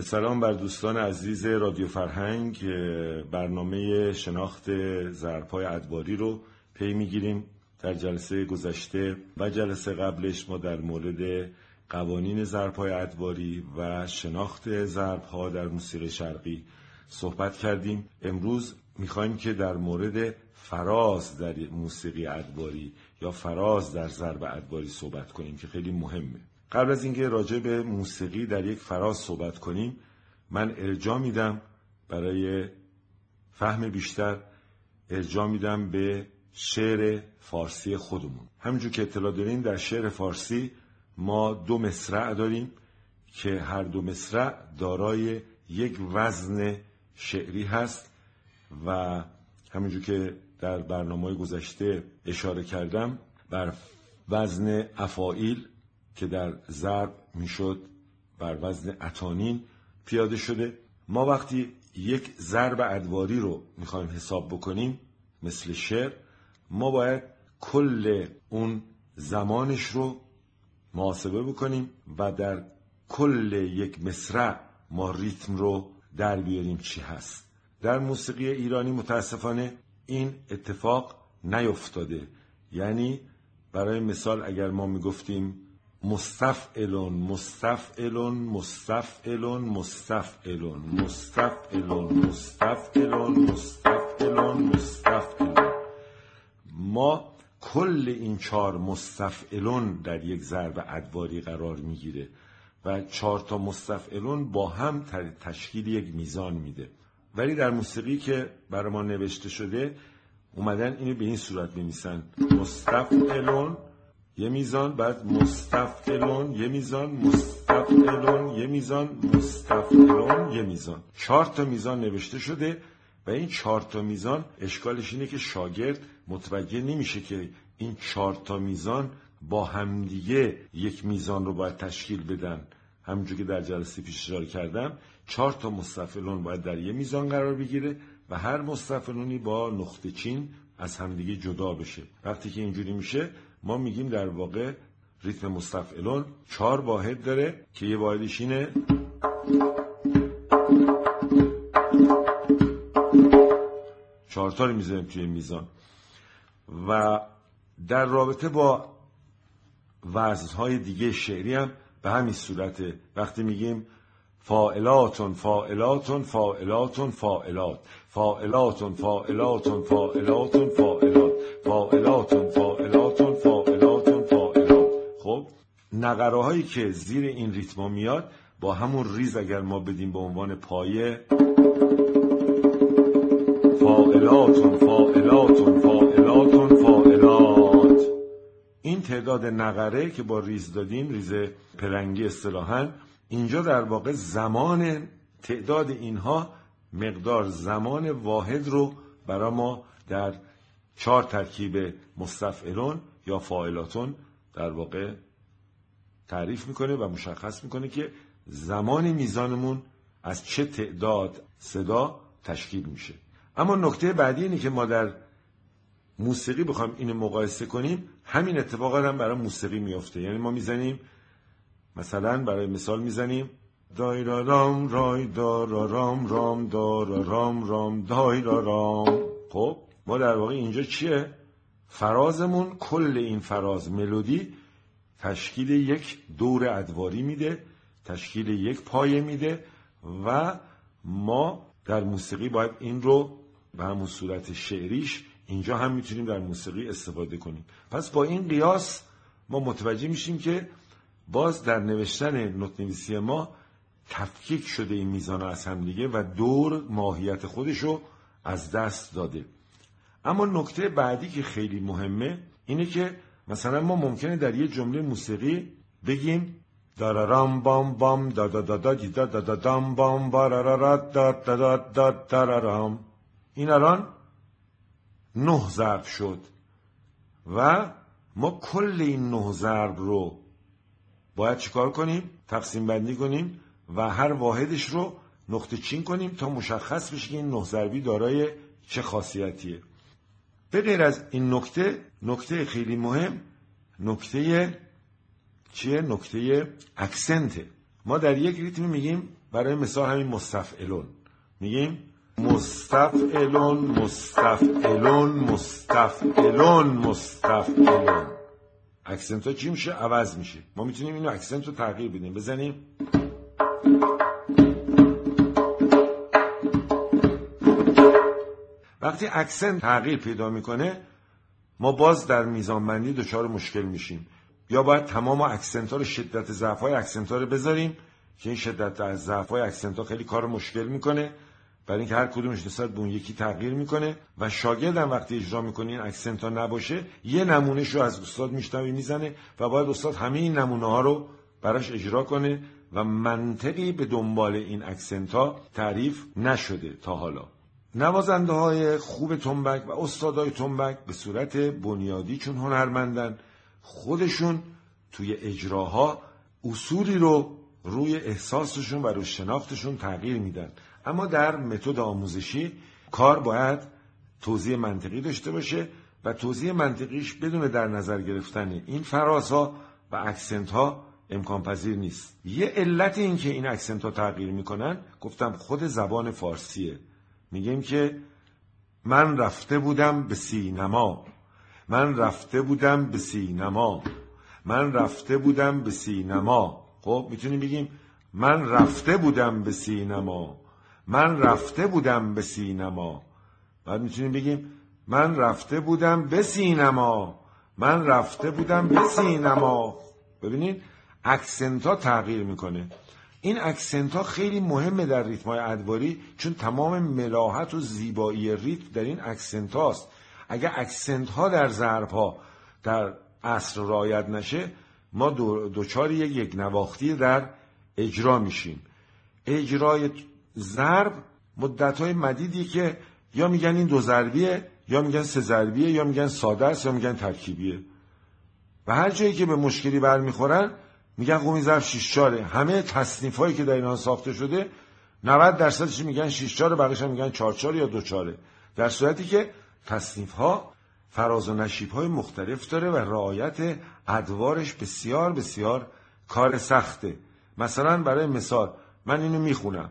سلام بر دوستان عزیز رادیو فرهنگ. برنامه شناخت زرپای ادواری رو پی می‌گیریم در جلسه گذشته و جلسه قبلش ما در مورد قوانین ضربهای ادواری و شناخت ضربها در موسیقی شرقی صحبت کردیم. امروز می‌خوایم که در مورد فراز در موسیقی ادواری یا فراز در ضرب ادواری صحبت کنیم که خیلی مهمه. قبل از اینکه راجع به موسیقی در یک فراز صحبت کنیم من ارجا میدم برای فهم بیشتر ارجا میدم به شعر فارسی خودمون. همینجور که اطلاع دارین در شعر فارسی ما دو مصرع داریم که هر دو مصرع دارای یک وزن شعری هست و همینجور که در برنامه گذشته اشاره کردم بر وزن افائیل که در ضرب می‌شد بر وزن اتانین پیاده شده. ما وقتی یک ضرب ادواری رو می‌خوایم حساب بکنیم مثل شعر ما باید کل اون زمانش رو محاسبه بکنیم و در کل یک مصرع ما ریتم رو در بیاریم چی هست. در موسیقی ایرانی متاسفانه این اتفاق نیفتاده. یعنی برای مثال اگر ما می‌گفتیم مستفعلون مستفعلون مستفعلون مستفعلون مستفعلون مستفعلون مستفعلون مستفعلون. ما کل این چهار مستفعلون در یک ضرب ادواری قرار می‌گیره و چهار تا مستفعلون با هم تشکیل یک میزان میده. ولی در موسیقی که برای ما نوشته شده اومدن اینو به این صورت میمیسن مستفعلون یه میزان بعد مستفعلون یه میزان مستفعلون یه میزان مستفعلون یه میزان. چهار تا میزان نوشته شده و این چهار تا میزان اشکالش اینه که شاگرد متوجه نمیشه که این چهار تا میزان با همدیگه یک میزان رو باید تشکیل بدن. همونجور که در جلسه پیش اشاره کردم چهار تا مستفلون باید در یه میزان قرار بگیره و هر مستفلونی با نقطه چین از همدیگه جدا بشه. وقتی که اینجوری میشه ما میگیم در واقع ریتم مستفعلون چهار واحد داره که یه واحدش اینه. چهارتا رو می‌ذاریم توی میزان. و در رابطه با وزنهای دیگه شعری هم به همین صورته. وقتی میگیم فاعلاتن فاعلاتن فاعلاتن فاعلات فاعلاتن فاعلاتن فاعلاتن فاعلات فاعلاتن فاعلاتن فاعلاتن فاعلات خب نقره هایی که زیر این ریتما میاد با همون ریز اگر ما بدیم به عنوان پایه فاعلاتن فاعلاتن فاعلاتن فاعلات این تعداد نقره که با ریز دادیم ریز پلنگی اصطلاحا اینجا در واقع زمان تعداد اینها مقدار زمان واحد رو برای ما در چهار ترکیب مستفعلون یا فاعلاتون در واقع تعریف می‌کنه و مشخص می‌کنه که زمان میزانمون از چه تعداد صدا تشکیل میشه. اما نکته بعدی اینه که ما در موسیقی بخوام اینو مقایسه کنیم همین اتفاق هم برای موسیقی میفته یعنی ما می‌زنیم مثلا برای مثال می‌زنیم. دایرا رام رای دارا رام رام دارا رام رام دایرا رام. خب ما در واقع اینجا چیه؟ فرازمون کل این فراز ملودی تشکیل یک دور ادواری میده تشکیل یک پایه میده و ما در موسیقی باید این رو به همون صورت شعریش اینجا هم می‌تونیم در موسیقی استفاده کنیم. پس با این قیاس ما متوجه میشیم که باز در نوشتن نوتنویسی ما تفکیک شده این میزان از هم دیگه و دور ماهیت خودشو از دست داده. اما نکته بعدی که خیلی مهمه اینه که مثلا ما ممکنه در یه جمله موسیقی بگیم دارارام بام بام دا دا دا دا دا دا دا دام بام بارارارا دا دا دا دا دارارام. این الان نه ضرب شد و ما کل این نه ضرب رو باید چیکار کنیم؟ تقسیم بندی کنیم و هر واحدش رو نقطه چین کنیم تا مشخص بشه که این نه ضربی دارای چه خاصیتیه. به غیر از این نکته نکته خیلی مهم نکته چیه؟ نکته اکسنته ما در یک ریتم میگیم برای مثال همین مستفعلون. میگیم مستفعلن مستفعلن مستفعلن مستفعلن. accent ها چی میشه؟ عوض میشه. ما می‌تونیم اینو accent رو تغییر بدیم. بزنیم. وقتی accent تغییر پیدا می‌کنه ما باز در میزانبندی دچار مشکل میشیم. یا باید تمام accent ها رو شدت ضعف های accent ها رو بذاریم که این شدت و ضعف های accent ها خیلی کار مشکل می‌کنه. برای اینکه هر کدومش نسبت به اون یکی تغییر می‌کنه و شاگرد هم وقتی اجرا می‌کنه این accent ها نباشه یه نمونهش رو از استاد میشنوی می‌زنه و باید استاد همه این نمونه ها رو براش اجرا کنه و منطقی به دنبال این accent ها تعریف نشده تا حالا. نوازنده های خوب تنبک و استادای تنبک به صورت بنیادی چون هنرمندن خودشون توی اجراها اصولی رو روی احساسشون و روی شناختشون تغییر میدن. اما در متد آموزشی کار باید توضیح منطقی داشته باشه و توضیح منطقیش بدون در نظر گرفتن این فرازها و اکسنت ها امکان پذیر نیست. یه علت این که این اکسنت ها تغییر می‌کنن گفتم خود زبان فارسیه. میگیم که من رفته بودم به سینما. من رفته بودم به سینما. من رفته بودم به سینما. خب می‌تونیم بگیم من رفته بودم به سینما. من رفته بودم به سینما. بعد می‌تونیم بگیم من رفته بودم به سینما. من رفته بودم به سینما. ببینید accent ها تغییر می‌کنه. این accent ها خیلی مهمه در ریتم های ادواری چون تمام ملاحت و زیبایی ریتم در این accent هاست اگر اکسنت ها در ضرب ها در اصل رایت نشه ما دوچار یک نواختی در اجرا میشیم. اجرای ضرب مدت های مدیدی که یا میگن این دو ضربیه یا میگن سه ضربیه یا میگن ساده است یا میگن ترکیبیه. و هر جایی که به مشکلی برمیخورن میگن قومی ضرب شیش چاره همه تصنیف هایی که در اینا ساخته شده 90 درصدش میگن شیش چاره بقیش میگن چهار چاره یا دو چاره در صورتی که تصنیف ها فراز و نشیب های مختلف داره و رعایت ادوارش بسیار بسیار کار سخته. مثلا برای مثال من اینو می‌خونم.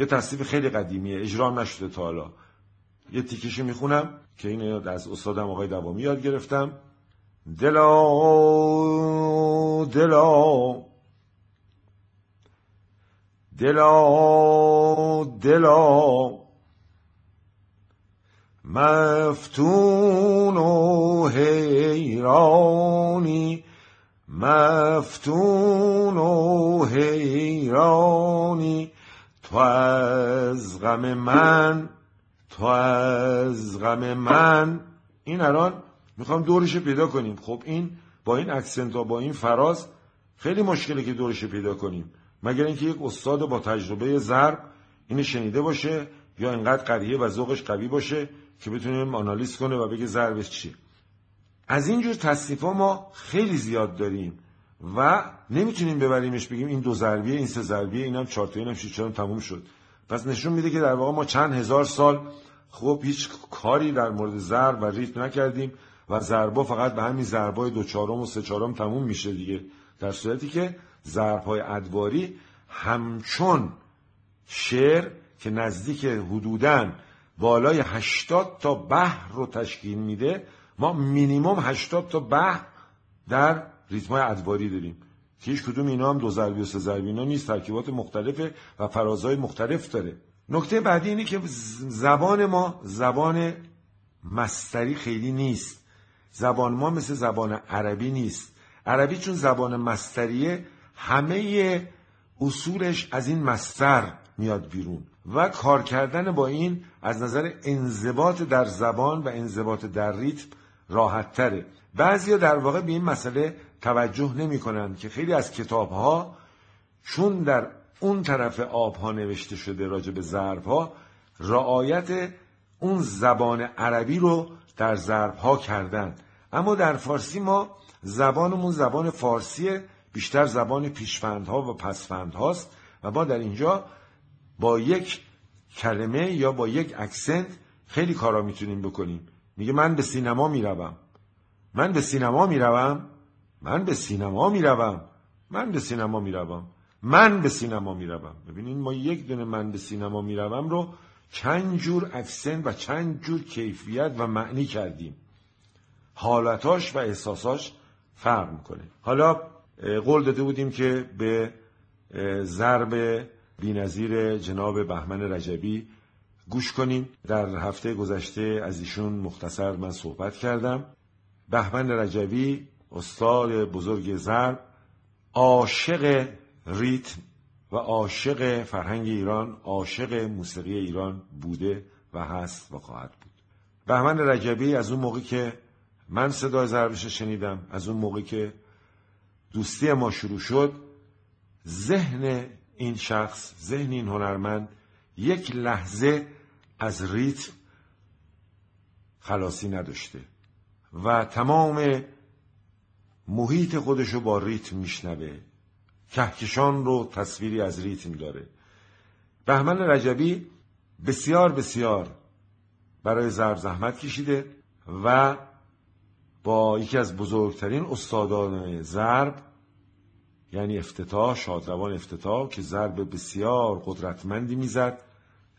یه تصنیف خیلی قدیمیه. اجرا نشده تا حالا. یه تیکشی می‌خونم که اینو از استادم آقای دوامی یاد گرفتم. دلا دلا. دلا دلا. مفتون و حیرانی مفتون و حیرانی. تو از غم من تو از غم من. این الان می‌خوام دورش پیدا کنیم. خب این با این اکسنت ها با این فراز خیلی مشکله که دورش پیدا کنیم. مگر اینکه یک استاد با تجربه ضرب اینو شنیده باشه یا انقدر قریه و ذوقش قوی باشه که بتونیم آنالیز کنه و بگه ضربش چیه. از اینجور تصنیف ما خیلی زیاد داریم. و نمی‌تونیم ببریمش بگیم این دو ضربیه این سه ضربیه اینم چهار تا اینم شش تموم شد. پس نشون میده که در واقع ما چند هزار سال خب هیچ کاری در مورد ضرب و ریتم نکردیم و ضربا فقط به همین ضربای دو چهارم و سه چهارم تموم میشه دیگه. در صورتی که ضربهای ادواری همچون شعر که نزدیک حدوداً بالای 80 تا بحر رو تشکیل میده ما مینیموم 80 تا بحر در ریتمای ادواری داریم. که هیچ کدوم اینا هم دو ضربی و سه ضربی اینا نیست. ترکیبات مختلفه و فرازهای مختلف داره. نکته بعدی اینه که زبان ما زبان مستری خیلی نیست. زبان ما مثل زبان عربی نیست. عربی چون زبان مستریه همه اصولش از این مستر میاد بیرون. و کار کردن با این از نظر انضباط در زبان و انضباط در ریتم راحت تره بعضی در واقع به این مسئله توجه نمی کنند که خیلی از کتاب ها چون در اون طرف آب ها نوشته شده راجع به ضرب ها رعایت اون زبان عربی رو در ضرب ها کردن اما در فارسی ما زبانمون زبان فارسی بیشتر زبان پیشفندها و پسفند هاست و ما در اینجا با یک کلمه یا با یک اکسنت خیلی کارا می‌تونیم بکنیم. میگه من به سینما می‌روم. من به سینما می‌روم؟ من به سینما می‌روم؟ من به سینما می‌روم؟ من به سینما می‌روم؟ ببینید ما یک دونه من به سینما می‌روم رو چند جور اکسنت و چند جور کیفیت و معنی کردیم. حالتاش و احساساش فرق می‌کنه. حالا قول داده بودیم که به ضرب بینظیر جناب بهمن رجبی گوش کنیم. در هفته گذشته از ایشون مختصر من صحبت کردم. بهمن رجبی استاد بزرگ ضرب عاشق ریتم و عاشق فرهنگ ایران عاشق موسیقی ایران بوده و هست و خواهد بود. بهمن رجبی از اون موقع که من صدای ضربش شنیدم از اون موقع که دوستی ما شروع شد ذهن این شخص ذهن این هنرمند یک لحظه از ریتم خلاصی نداشته. و تمام محیط خودشو با ریتم میشنوه. کهکشان رو تصویری از ریتم داره. بهمن رجبی بسیار بسیار برای ضرب زحمت کشیده و با یکی از بزرگترین استادان ضرب یعنی افتتاح شادروان افتتاح که ضرب بسیار قدرتمندی می‌زد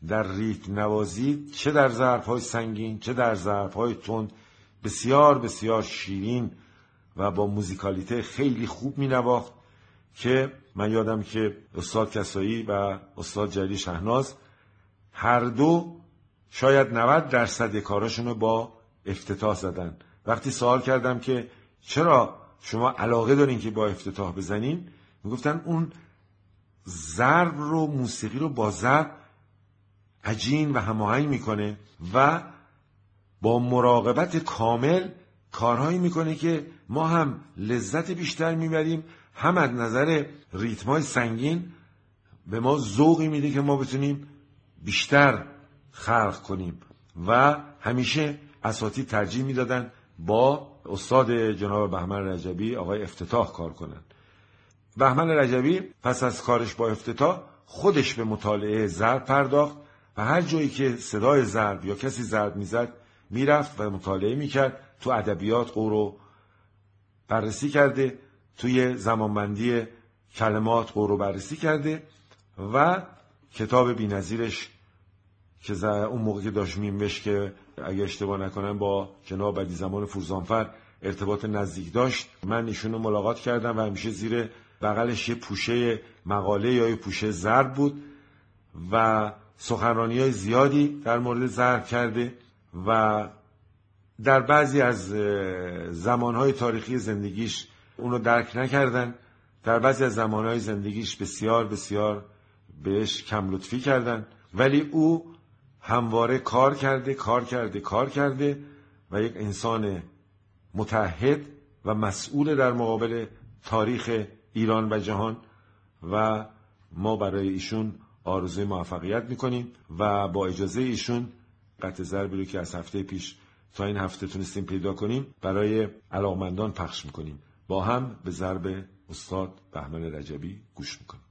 در ریتم نوازی چه در ضرب های سنگین چه در ضرب های تند بسیار بسیار شیرین و با موزیکالیته خیلی خوب می نواخت که من یادم که استاد کسایی و استاد جلی شهناز هر دو شاید 90 درصد کاراشون رو با افتتاح زدن. وقتی سوال کردم که چرا شما علاقه دارین که با افتتاح بزنین می‌گفتن اون ضرب رو موسیقی رو با ضرب عجین و هماهنگ می‌کنه و با مراقبت کامل کارهایی می‌کنه که ما هم لذت بیشتر می‌بریم. هم از نظر ریتمای سنگین به ما ذوقی میده که ما بتونیم بیشتر خلق کنیم. و همیشه اساتی ترجیح می‌دادن با استاد جناب بهمن رجبی آقای افتتاح کار کنند بهمن رجبی پس از کارش با افتتاح خودش به مطالعه ضرب پرداخت و هر جایی که صدای ضرب یا کسی ضرب می‌زد می‌رفت و مطالعه می‌کرد تو ادبیات قورو بررسی کرده توی زمانبندی کلمات قورو بررسی کرده و کتاب بینظیرش که اون موقع که داشت میمش که اگه اشتباه نکنم با جناب بدی زمان فرزانفر ارتباط نزدیک داشت من ایشون رو ملاقات کردم و همیشه زیر بغلش یه پوشه مقاله یا یه پوشه زرد بود و سخنرانی های زیادی در مورد زرد کرده. و در بعضی از زمانهای تاریخی زندگیش اونو درک نکردن. در بعضی از زمانهای زندگیش بسیار بسیار بهش کم لطفی کردن. ولی او همواره کار کرده کار کرده کار کرده و یک انسان متحد و مسئول در مقابل تاریخ ایران و جهان. و ما برای ایشون آرزوی موفقیت می‌کنیم و با اجازه ایشون قطع ضربی رو که از هفته پیش تا این هفته تونستیم پیدا کنیم برای علاقمندان پخش می‌کنیم. با هم به ضرب استاد بهمن رجبی گوش می‌کنیم.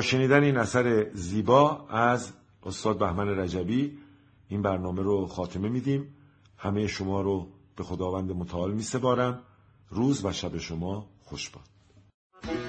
شنیدن این اثر زیبا از استاد بهمن رجبی این برنامه رو خاتمه میدیم. همه شما رو به خداوند متعال می سپارم روز و شب شما خوش باد.